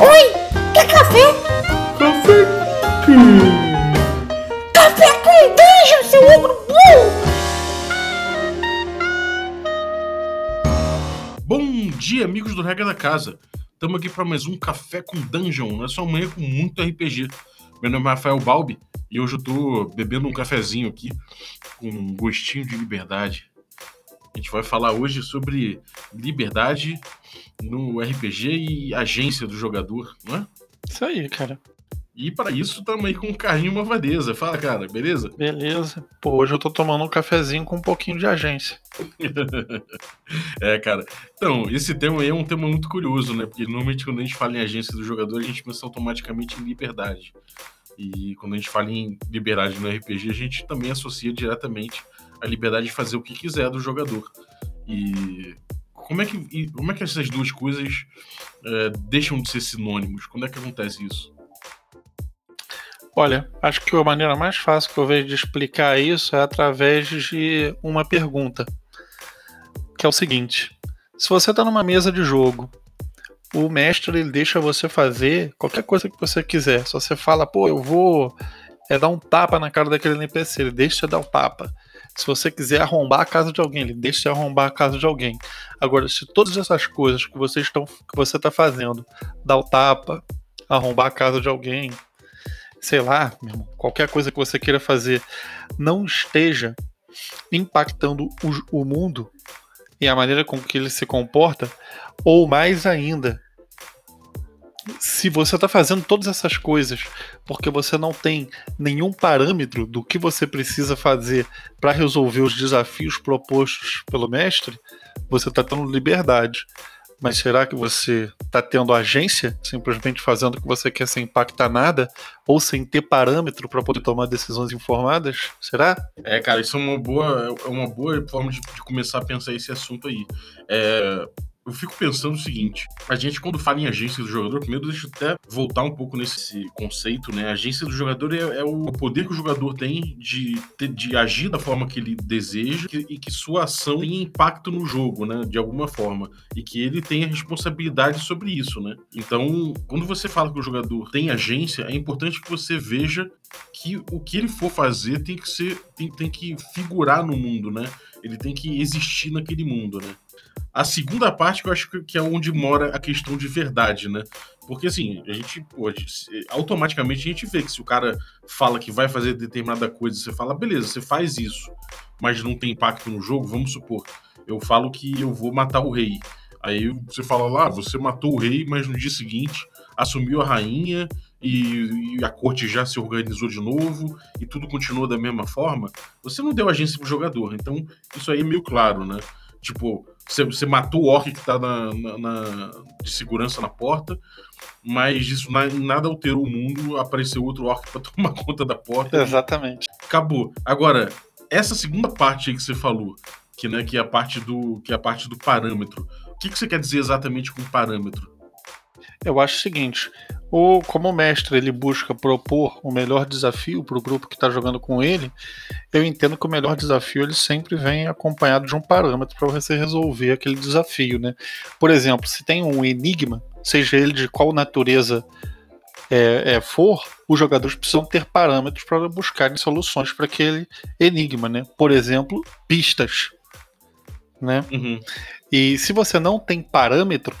Oi, quer café? Café Café com dungeon, seu ogro burro! Bom dia, amigos do Regra da Casa. Estamos aqui para mais um Café com Dungeon, nessa manhã com muito RPG. Meu nome é Rafael Balbi e hoje eu tô bebendo um cafezinho aqui com um gostinho de liberdade. A gente vai falar hoje sobre liberdade no RPG e agência do jogador, não é? Isso aí, cara. E para isso estamos aí com um carrinho e uma vadeza. Fala, cara, beleza? Beleza. Pô, hoje eu tô tomando um cafezinho com um pouquinho de agência. é, cara. Então, esse tema aí é um tema muito curioso, né? Porque normalmente quando a gente fala em agência do jogador, a gente pensa automaticamente em liberdade. E quando a gente fala em liberdade no RPG, a gente também associa diretamente a liberdade de fazer o que quiser do jogador. E como é que, como é que essas duas coisas é, deixam de ser sinônimos? Quando é que acontece isso? Olha, acho que a maneira mais fácil que eu vejo de explicar isso é através de uma pergunta, que é o seguinte: se você está numa mesa de jogo, o mestre ele deixa você fazer qualquer coisa que você quiser. Se você fala, pô, eu vou é, dar um tapa na cara daquele NPC, ele deixa você dar o um tapa. Se você quiser arrombar a casa de alguém, ele deixa você arrombar a casa de alguém. Agora, se todas essas coisas que você estão, que você está fazendo, dar o tapa, arrombar a casa de alguém, sei lá, irmão, qualquer coisa que você queira fazer, não esteja impactando o, o mundo e a maneira com que ele se comporta, ou mais ainda, se você está fazendo todas essas coisas porque você não tem nenhum parâmetro do que você precisa fazer para resolver os desafios propostos pelo mestre, você está tendo liberdade. Mas será que você está tendo agência, simplesmente fazendo o que você quer sem impactar nada, ou sem ter parâmetro para poder tomar decisões informadas? Será? É, cara, isso é uma boa, é uma boa forma de, de começar a pensar esse assunto aí. É, eu fico pensando o seguinte: a gente, quando fala em agência do jogador, primeiro deixa eu até voltar um pouco nesse conceito, né? A agência do jogador é, é o poder que o jogador tem de, de agir da forma que ele deseja e que sua ação tem impacto no jogo, né? De alguma forma. E que ele tem a responsabilidade sobre isso, né? Então, quando você fala que o jogador tem agência, é importante que você veja que o que ele for fazer tem que ser. tem, tem que figurar no mundo, né? Ele tem que existir naquele mundo, né? A segunda parte que eu acho que é onde mora a questão de verdade, né? Porque assim, a gente, pô, automaticamente a gente vê que se o cara fala que vai fazer determinada coisa, você fala, beleza, você faz isso, mas não tem impacto no jogo, vamos supor, eu falo que eu vou matar o rei. Aí você fala lá, você matou o rei, mas no dia seguinte assumiu a rainha e, e, a corte já se organizou de novo e tudo continua da mesma forma. Você não deu agência pro jogador, então isso aí é meio claro, né? Tipo, você, você matou o orc que tá na, na, na, de segurança na porta, mas isso na, nada alterou o mundo, apareceu outro orc pra tomar conta da porta. Exatamente. Acabou. Agora, essa segunda parte aí que você falou, que, né, que é a parte do que é a parte do parâmetro. O que, que você quer dizer exatamente com parâmetro? Eu acho o seguinte: o, como mestre ele busca propor o melhor desafio para o grupo que está jogando com ele, eu entendo que o melhor desafio ele sempre vem acompanhado de um parâmetro para você resolver aquele desafio. Né? Por exemplo, se tem um enigma, seja ele de qual natureza é, é, for, os jogadores precisam ter parâmetros para buscarem soluções para aquele enigma. Né? Por exemplo, pistas. Né? Uhum. E se você não tem parâmetro,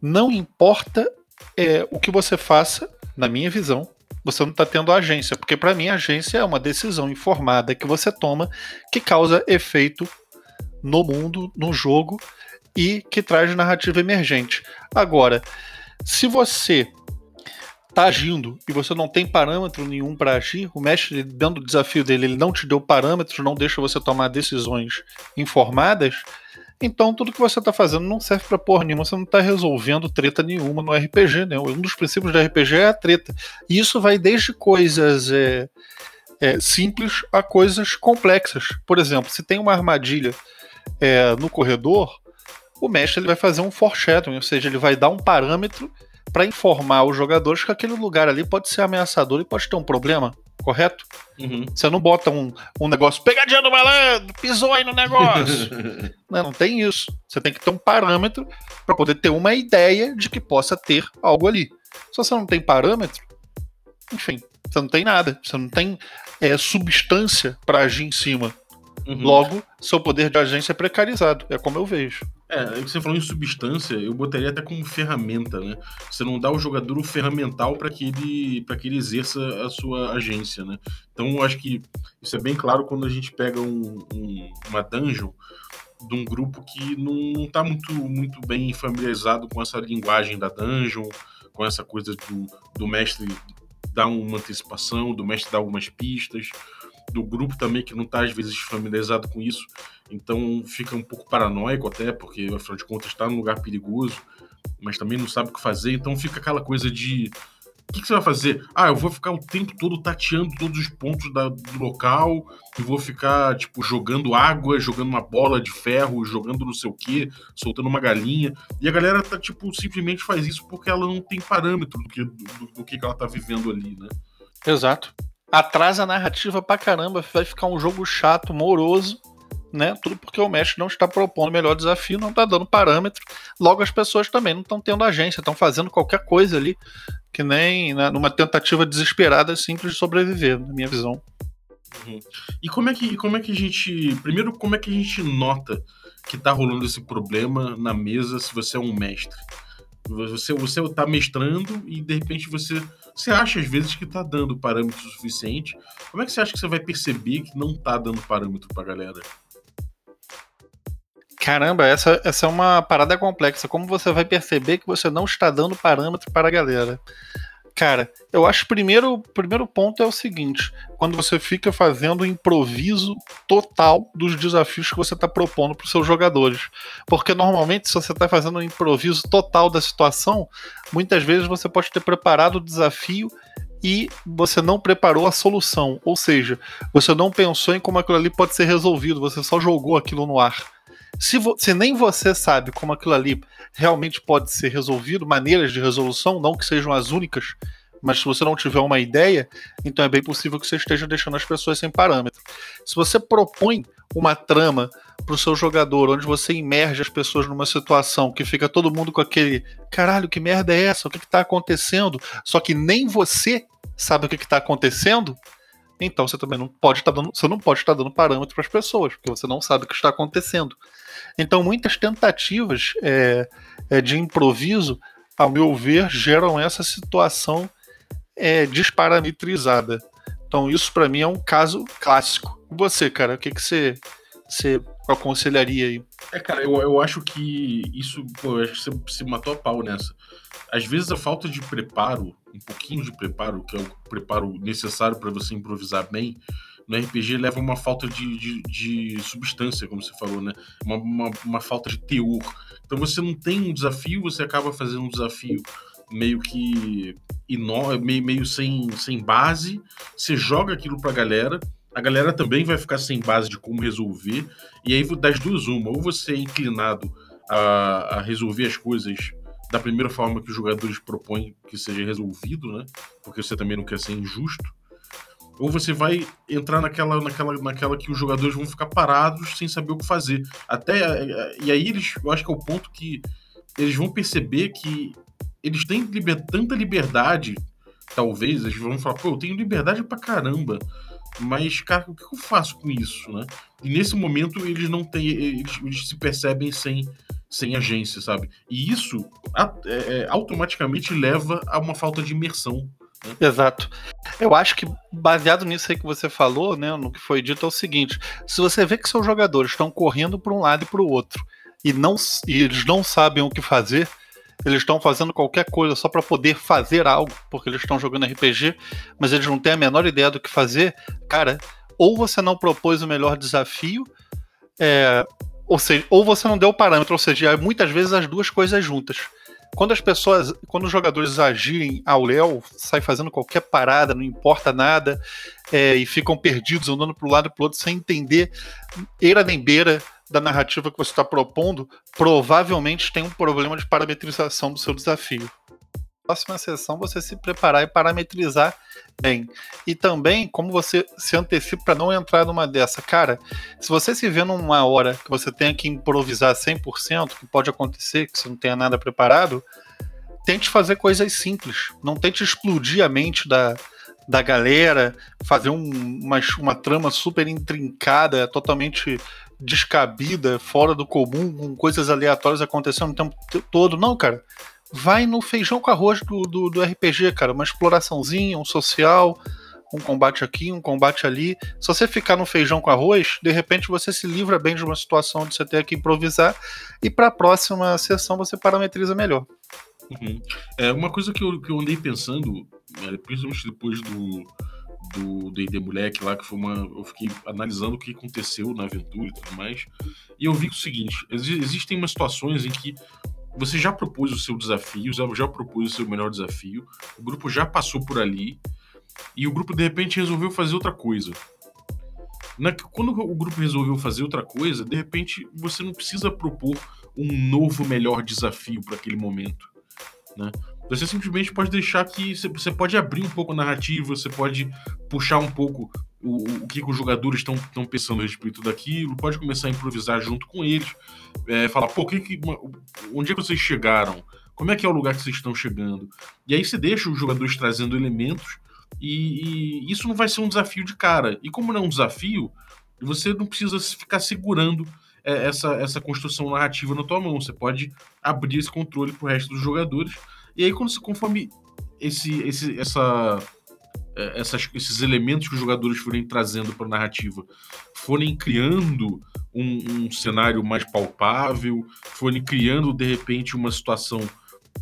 não importa é, o que você faça, na minha visão, você não está tendo agência, porque para mim agência é uma decisão informada que você toma que causa efeito no mundo, no jogo e que traz narrativa emergente. Agora, se você está agindo e você não tem parâmetro nenhum para agir, o mestre dando o desafio dele, ele não te deu parâmetros, não deixa você tomar decisões informadas, então tudo que você está fazendo não serve para porra nenhuma, você não está resolvendo treta nenhuma no RPG, né? Um dos princípios do RPG é a treta. E isso vai desde coisas é, é, simples a coisas complexas. Por exemplo, se tem uma armadilha é, no corredor, o mestre ele vai fazer um foreshadowing, ou seja, ele vai dar um parâmetro para informar os jogadores que aquele lugar ali pode ser ameaçador e pode ter um problema correto? Uhum. Você não bota um, um negócio, pegadinha do malandro, pisou aí no negócio. não, não tem isso. Você tem que ter um parâmetro para poder ter uma ideia de que possa ter algo ali. Se você não tem parâmetro, enfim, você não tem nada. Você não tem é, substância para agir em cima. Uhum. Logo, seu poder de agência é precarizado. É como eu vejo. É, você falou em substância, eu botaria até como ferramenta, né? Você não dá ao jogador o ferramental para que ele para que ele exerça a sua agência, né? Então eu acho que isso é bem claro quando a gente pega um, um, uma dungeon de um grupo que não, não tá muito, muito bem familiarizado com essa linguagem da dungeon, com essa coisa do, do mestre dar uma antecipação, do mestre dar algumas pistas, do grupo também que não está às vezes familiarizado com isso, então fica um pouco paranoico até, porque afinal de contas está num lugar perigoso, mas também não sabe o que fazer, então fica aquela coisa de o que, que, você vai fazer? Ah, eu vou ficar o tempo todo tateando todos os pontos da, do local e vou ficar, tipo, jogando água, jogando uma bola de ferro, jogando não sei o que, soltando uma galinha. E a galera tá, tipo, simplesmente faz isso porque ela não tem parâmetro do que, do, do que ela tá vivendo ali, né? Exato. Atrasa a narrativa pra caramba, vai ficar um jogo chato, moroso, né? Tudo porque o mestre não está propondo o melhor desafio, não está dando parâmetro. Logo, as pessoas também não estão tendo agência, estão fazendo qualquer coisa ali, que nem né, numa tentativa desesperada simples de sobreviver, na minha visão. Uhum. E como é que como é que a gente, primeiro, como é que a gente nota que está rolando esse problema na mesa se você é um mestre? Você você está mestrando e de repente você você acha às vezes que está dando parâmetro suficiente. Como é que você acha que você vai perceber que não está dando parâmetro para a galera? Caramba, essa, essa é uma parada complexa. Como você vai perceber que você não está dando parâmetro para a galera? Cara, eu acho primeiro, o primeiro ponto é o seguinte: quando você fica fazendo improviso total dos desafios que você está propondo para os seus jogadores. Porque normalmente, se você está fazendo um improviso total da situação, muitas vezes você pode ter preparado o desafio e você não preparou a solução. Ou seja, você não pensou em como aquilo ali pode ser resolvido, você só jogou aquilo no ar. Se, se, nem você sabe como aquilo ali realmente pode ser resolvido, maneiras de resolução, não que sejam as únicas, mas se você não tiver uma ideia, então é bem possível que você esteja deixando as pessoas sem parâmetro. Se você propõe uma trama para o seu jogador, onde você imerge as pessoas numa situação que fica todo mundo com aquele caralho, que merda é essa? O que está acontecendo? Só que nem você sabe o que está acontecendo, então você também não pode estar tá dando, você não pode estar tá dando parâmetro para as pessoas, porque você não sabe o que está acontecendo. Então muitas tentativas é, é, de improviso, ao meu ver, geram essa situação é, desparametrizada. Então isso para mim é um caso clássico. E você, cara, o que, que você, você aconselharia aí? É, cara, eu, eu acho que isso, pô, eu acho que você se matou a pau nessa. Às vezes a falta de preparo um pouquinho de preparo, que é o preparo necessário para você improvisar bem, no RPG leva uma falta de, de, de substância, como você falou, né? Uma, uma, uma, falta de teor. Então você não tem um desafio, você acaba fazendo um desafio meio que inó, meio, meio sem, sem base, você joga aquilo pra galera, a galera também vai ficar sem base de como resolver, e aí das duas uma, ou você é inclinado a, a resolver as coisas da primeira forma que os jogadores propõem que seja resolvido, né? Porque você também não quer ser injusto. Ou você vai entrar naquela, naquela, naquela que os jogadores vão ficar parados sem saber o que fazer. Até e aí eles, eu acho que é o ponto que eles vão perceber que eles têm liber, tanta liberdade, talvez, eles vão falar, pô, eu tenho liberdade pra caramba. Mas, cara, o que eu faço com isso, né? E nesse momento eles não têm. Eles, eles se percebem sem sem agência, sabe? E isso é, é, automaticamente leva a uma falta de imersão. Exato. Eu acho que baseado nisso aí que você falou, né, no que foi dito é o seguinte: se você vê que seus jogadores estão correndo para um lado e para o outro e não e eles não sabem o que fazer, eles estão fazendo qualquer coisa só para poder fazer algo, porque eles estão jogando RPG, mas eles não têm a menor ideia do que fazer, cara, ou você não propôs o melhor desafio, é, ou seja, ou você não deu o parâmetro, ou seja, muitas vezes as duas coisas juntas. Quando as pessoas, quando os jogadores agirem ao léu, sai fazendo qualquer parada, não importa nada, é, e ficam perdidos, andando para um lado e para outro, sem entender eira nem beira da narrativa que você está propondo, provavelmente tem um problema de parametrização do seu desafio próxima sessão você se preparar e parametrizar bem. E também como você se antecipa para não entrar numa dessa. Cara, se você se vê numa hora que você tenha que improvisar 100%, que pode acontecer, que você não tenha nada preparado, tente fazer coisas simples. Não tente explodir a mente da, da galera, fazer um, uma, uma trama super intrincada, totalmente descabida, fora do comum, com coisas aleatórias acontecendo o tempo todo. Não, cara. Vai no feijão com arroz do, do, do RPG, cara. Uma exploraçãozinha, um social, um combate aqui, um combate ali. Se você ficar no feijão com arroz, de repente você se livra bem de uma situação de você ter que improvisar e para a próxima sessão você parametriza melhor. Uhum. É, uma coisa que eu, que eu andei pensando, é, principalmente depois do do D&D Moleque lá, que foi uma... Eu fiquei analisando o que aconteceu na aventura e tudo mais, e eu vi o seguinte, existem umas situações em que você já propôs o seu desafio, já, propôs o seu melhor desafio, o grupo já passou por ali, e o grupo de repente resolveu fazer outra coisa. Na, quando o grupo resolveu fazer outra coisa, de repente você não precisa propor um novo melhor desafio para aquele momento. Né? Você simplesmente pode deixar que. Você pode abrir um pouco a narrativa, você pode puxar um pouco o, o que, que os jogadores estão pensando a respeito daquilo, pode começar a improvisar junto com eles, é, falar, pô, que, que, onde é que vocês chegaram? Como é que é o lugar que vocês estão chegando? E aí você deixa os jogadores trazendo elementos, e, e isso não vai ser um desafio de cara. E como não é um desafio, você não precisa ficar segurando é, essa, essa construção narrativa na tua mão. Você pode abrir esse controle pro resto dos jogadores. E aí, quando, conforme esse, esse, essa, é, essas, esses elementos que os jogadores forem trazendo para a narrativa forem criando um, um, cenário mais palpável, forem criando de repente uma situação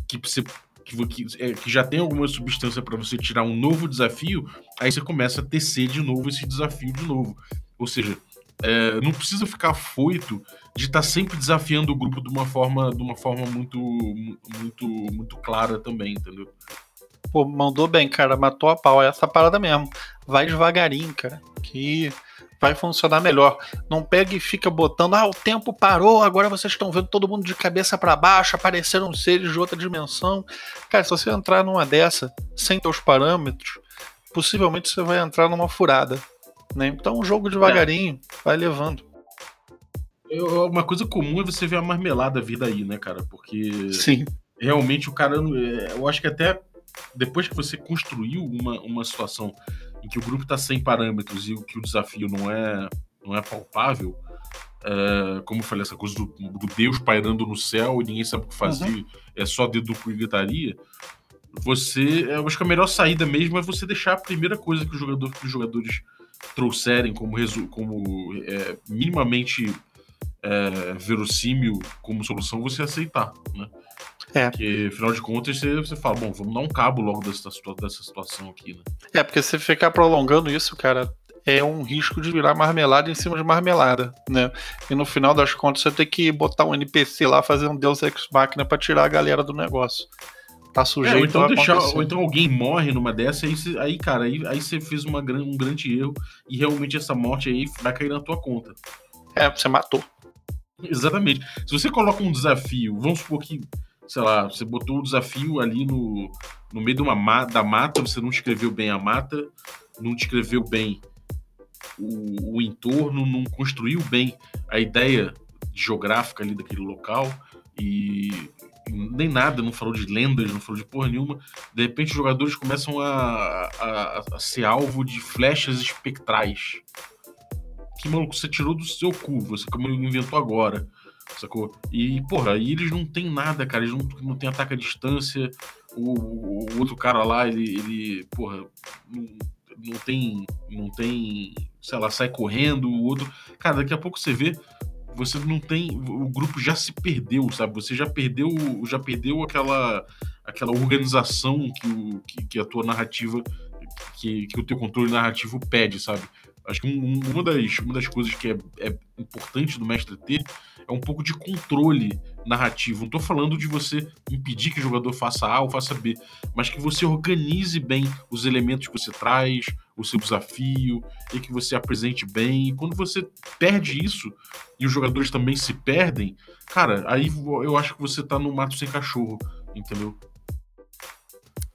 que você que, é, que já tem alguma substância para você tirar um novo desafio, aí você começa a tecer de novo esse desafio de novo. Ou seja, é, não precisa ficar foito de estar tá sempre desafiando o grupo de uma forma, de uma forma muito, muito, muito clara também, entendeu? Pô, mandou bem, cara, matou a pau, é essa parada mesmo. Vai devagarinho, cara, que vai funcionar melhor. Não pega e fica botando, ah, o tempo parou, agora vocês estão vendo todo mundo de cabeça para baixo, apareceram seres de outra dimensão. Cara, se você entrar numa dessa, sem teus parâmetros, possivelmente você vai entrar numa furada. Né? Então, um jogo devagarinho, é. vai levando. Eu, uma coisa comum é você ver a marmelada vir daí, né, cara? Porque Sim. realmente o cara. É, eu acho que até depois que você construiu uma, uma situação em que o grupo está sem parâmetros e que o desafio não é, não é palpável, é, como eu falei, essa coisa do, do, Deus pairando no céu e ninguém sabe o que fazer, uhum. é só dedo e gritaria. Você, eu acho que a melhor saída mesmo é você deixar a primeira coisa que, o jogador, que os jogadores trouxerem como, como é, minimamente é, verossímil como solução, você aceitar, né? É. Porque, afinal de contas, você, você fala, bom, vamos dar um cabo logo dessa, dessa situação aqui, né? É, porque se ficar prolongando isso, cara, é um risco de virar marmelada em cima de marmelada, né? E no final das contas, você tem que botar um NPC lá, fazer um Deus Ex Machina pra tirar a galera do negócio. Tá sujeito é, ou então, deixar, ou então alguém morre numa dessa, aí, aí cara, aí, aí você fez uma, um grande erro e realmente essa morte aí vai cair na tua conta. É, você matou. Exatamente. Se você coloca um desafio, vamos supor que sei lá, você botou o desafio ali no, no meio de uma da mata, você não escreveu bem a mata, não descreveu bem o, o entorno, não construiu bem a ideia geográfica ali daquele local e nem nada, não falou de lendas, não falou de porra nenhuma. De repente os jogadores começam a, a, a ser alvo de flechas espectrais. Que maluco você tirou do seu cu, você inventou agora sacou? E, porra, aí eles não tem nada, cara, eles não, não tem ataque à distância, o, o outro cara lá, ele, ele porra, não, não tem, não tem, sei lá, sai correndo, o outro... Cara, daqui a pouco você vê, você não tem, o grupo já se perdeu, sabe? Você já perdeu, já perdeu aquela, aquela organização que, o, que, que a tua narrativa, que, que o teu controle narrativo pede, sabe? Acho que um, uma, das, uma das coisas que é, é importante do mestre ter é um pouco de controle narrativo. Não estou falando de você impedir que o jogador faça A ou faça B, mas que você organize bem os elementos que você traz, o seu desafio, e que você apresente bem. Quando você perde isso, e os jogadores também se perdem, cara, aí eu acho que você está no mato sem cachorro, entendeu?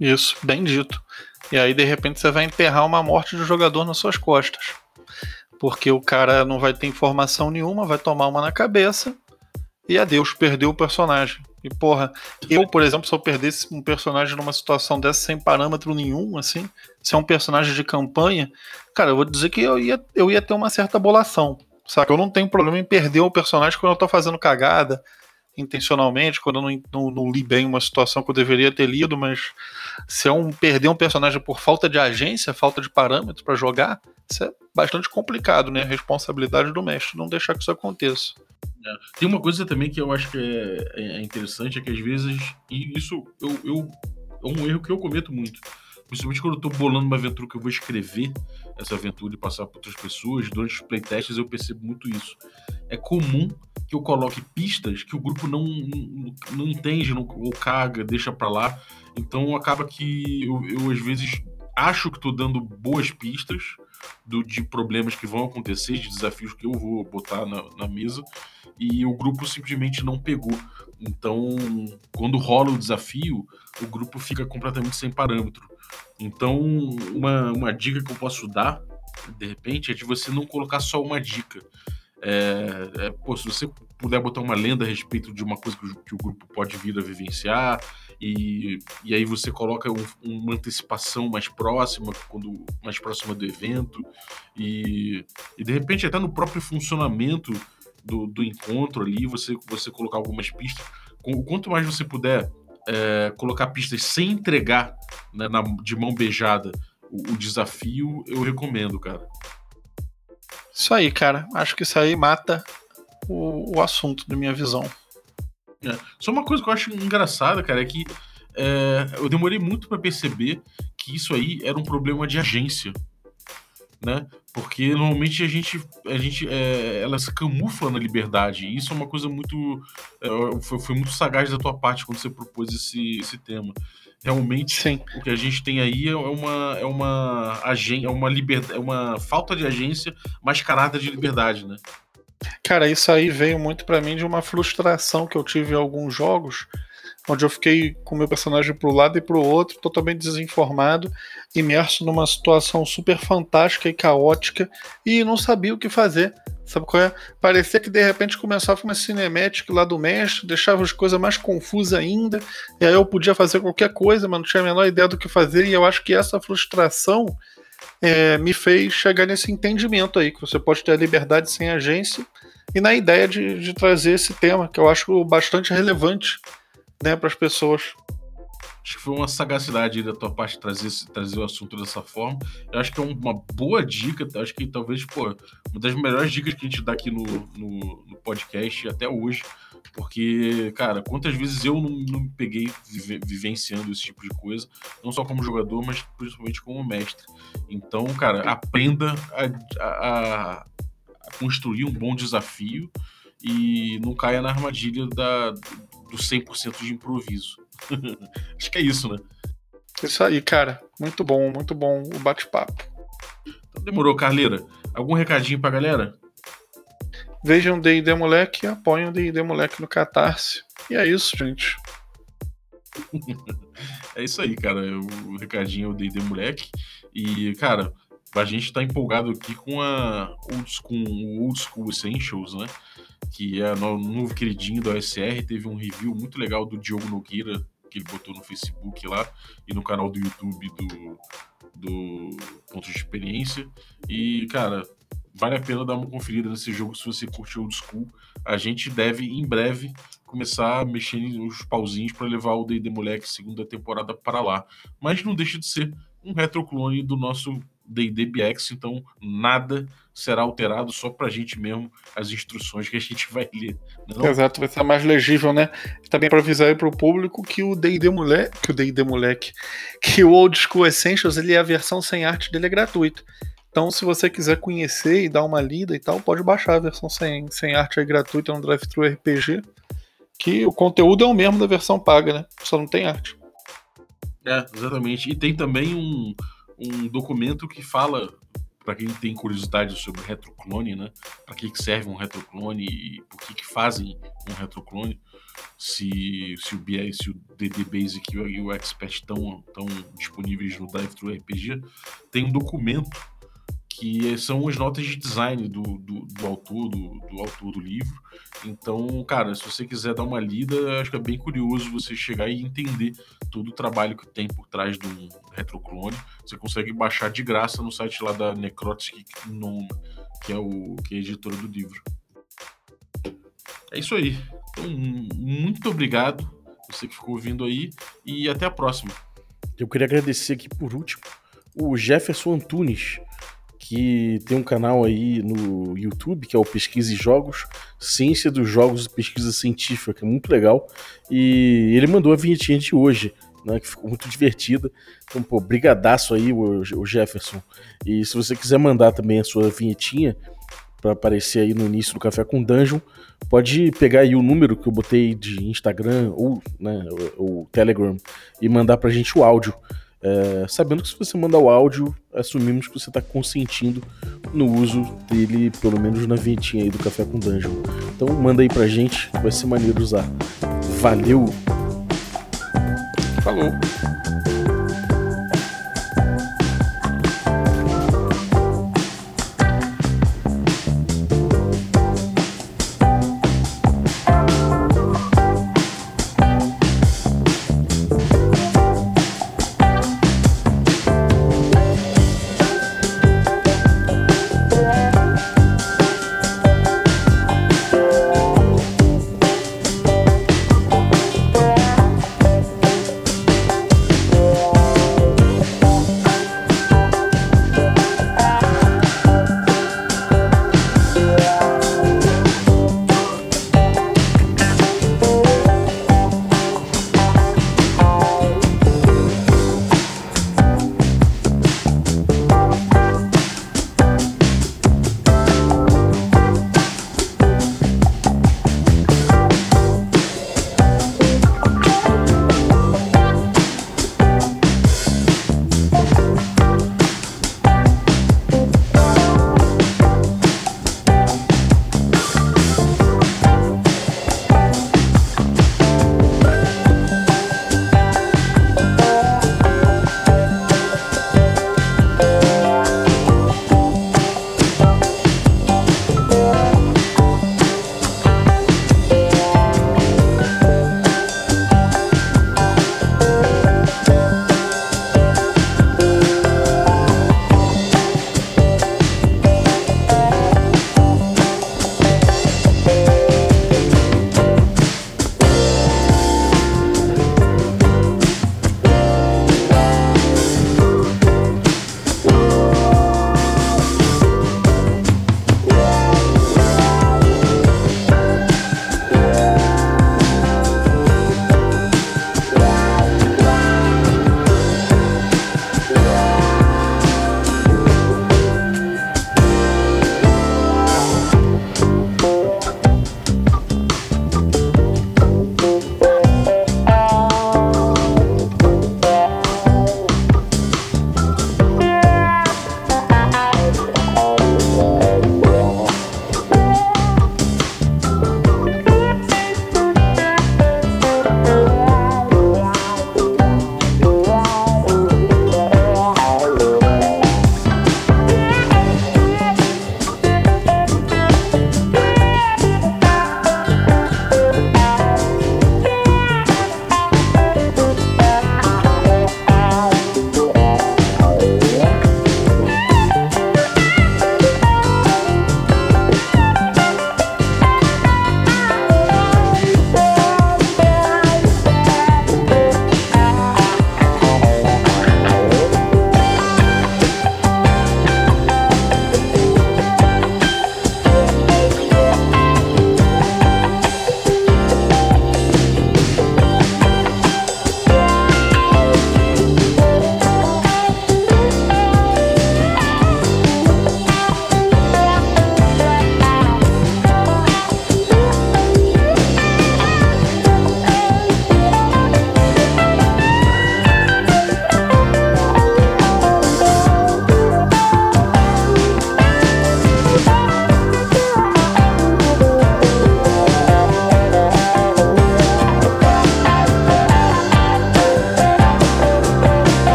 Isso, bem dito. E aí, de repente, você vai enterrar uma morte do jogador nas suas costas porque o cara não vai ter informação nenhuma, vai tomar uma na cabeça e adeus, perdeu o personagem. E, porra, eu, por exemplo, se eu perdesse um personagem numa situação dessa sem parâmetro nenhum, assim, se é um personagem de campanha, cara, eu vou dizer que eu ia, eu ia ter uma certa bolação. Saca? Eu não tenho problema em perder o personagem quando eu tô fazendo cagada, intencionalmente, quando eu não, não, não, li bem uma situação que eu deveria ter lido, mas se é um perder um personagem por falta de agência, falta de parâmetro para jogar, isso é bastante complicado, né? A responsabilidade do mestre não deixar que isso aconteça. É. Tem uma coisa também que eu acho que é, é interessante, é que às vezes, e isso eu, eu, é um erro que eu cometo muito. Principalmente quando eu tô bolando uma aventura que eu vou escrever essa aventura e passar para outras pessoas, durante os playtests eu percebo muito isso. É comum que eu coloque pistas que o grupo não, não, entende, não, ou caga, deixa para lá. Então acaba que eu, eu às vezes acho que tô dando boas pistas do, de problemas que vão acontecer, de desafios que eu vou botar na, na mesa, e o grupo simplesmente não pegou. Então, quando rola o desafio, o grupo fica completamente sem parâmetro. Então, uma, uma dica que eu posso dar, de repente, é de você não colocar só uma dica. É, é, pô, se você puder botar uma lenda a respeito de uma coisa que o, que o grupo pode vir a vivenciar, e, e aí você coloca um, uma antecipação mais próxima, quando mais próxima do evento, e, e de repente até no próprio funcionamento do, do encontro ali, você, você colocar algumas pistas. Quanto mais você puder é, colocar pistas sem entregar né, na, de mão beijada o, o, desafio, eu recomendo, cara. Isso aí, cara. Acho que isso aí mata o, o assunto, da minha visão. É. Só uma coisa que eu acho engraçada, cara, é que é, eu demorei muito para perceber que isso aí era um problema de agência né? Porque normalmente a gente, a gente é, ela se camufla na liberdade. E isso é uma coisa muito. É, foi, foi, muito sagaz da tua parte quando você propôs esse, esse tema. Realmente, Sim. o que a gente tem aí é uma, é uma, é uma, liberdade, é uma falta de agência mascarada de liberdade, né? Cara, isso aí veio muito para mim de uma frustração que eu tive em alguns jogos onde eu fiquei com meu personagem pro lado e pro outro, totalmente desinformado, imerso numa situação super fantástica e caótica e não sabia o que fazer. Sabe qual é? Parecia que de repente começava uma cinemática lá do mestre, deixava as coisas mais confusas ainda, e aí eu podia fazer qualquer coisa, mas não tinha a menor ideia do que fazer, e eu acho que essa frustração é, me fez chegar nesse entendimento aí, que você pode ter a liberdade sem agência, e na ideia de, de trazer esse tema, que eu acho bastante relevante né, para as pessoas. Acho que foi uma sagacidade da tua parte trazer, trazer o assunto dessa forma. Eu acho que é uma boa dica. Acho que talvez, pô, uma das melhores dicas que a gente dá aqui no, no, no podcast até hoje. Porque, cara, quantas vezes eu não, não me peguei vive, vivenciando esse tipo de coisa, não só como jogador, mas principalmente como mestre. Então, cara, aprenda a, a construir um bom desafio e não caia na armadilha da, do 100% de improviso. Acho que é isso, né? Isso aí, cara. Muito bom, muito bom o bate-papo. Então demorou, Carleira. Algum recadinho pra galera? Vejam D&D Moleque e apoiem o D&D Moleque no Catarse. E é isso, gente. é isso aí, cara. O recadinho é o D&D Moleque. E, cara, a gente tá empolgado aqui com a com o Old School Essentials, né? que é o novo queridinho do OSR, teve um review muito legal do Diogo Nogueira, que ele botou no Facebook lá, e no canal do YouTube do, do Ponto de Experiência. E, cara, vale a pena dar uma conferida nesse jogo se você curte old school. A gente deve, em breve, começar a mexer nos pauzinhos para levar o D&D Moleque segunda temporada para lá. Mas não deixa de ser um retroclone do nosso D&D BX, então nada será alterado só pra gente mesmo as instruções que a gente vai ler. Não? É Exato, vai ser mais legível, né? Também para avisar aí pro público que o D&D moleque, que o D&D moleque, que o Old School Essentials, ele é a versão sem arte dele é gratuito. Então, se você quiser conhecer e dar uma lida e tal, pode baixar a versão sem, sem arte aí gratuita no Drive-Thru RPG, que o conteúdo é o mesmo da versão paga, né? Só não tem arte. É, exatamente. E tem também um, um documento que fala para quem tem curiosidade sobre retroclone, né? Para que, que serve um retroclone e por que, que fazem um retroclone? Se, se o BI, se o DD Basic e o Expert estão, estão disponíveis no Drive-Thru RPG, tem um documento que são as notas de design do, do, do autor, do, do, autor do livro. Então, cara, se você quiser dar uma lida, acho que é bem curioso você chegar e entender todo o trabalho que tem por trás do retroclone. Você consegue baixar de graça no site lá da Necrotic que é o que é a editora do livro. É isso aí. Então, muito obrigado você que ficou ouvindo aí e até a próxima. Eu queria agradecer aqui por último o Jefferson Antunes, que tem um canal aí no YouTube, que é o Pesquisa e Jogos, Ciência dos Jogos e Pesquisa Científica, que é muito legal. E ele mandou a vinhetinha de hoje, né, que ficou muito divertida. Então, pô, brigadaço aí, o, Jefferson. E se você quiser mandar também a sua vinhetinha para aparecer aí no início do Café com Dungeon, pode pegar aí o número que eu botei de Instagram ou, né, o Telegram e mandar pra gente o áudio. É, sabendo que se você mandar o áudio, assumimos que você está consentindo no uso dele, pelo menos na vinhetinha aí do Café com Dungeon. Então manda aí pra gente, vai ser maneiro usar. Valeu! Falou!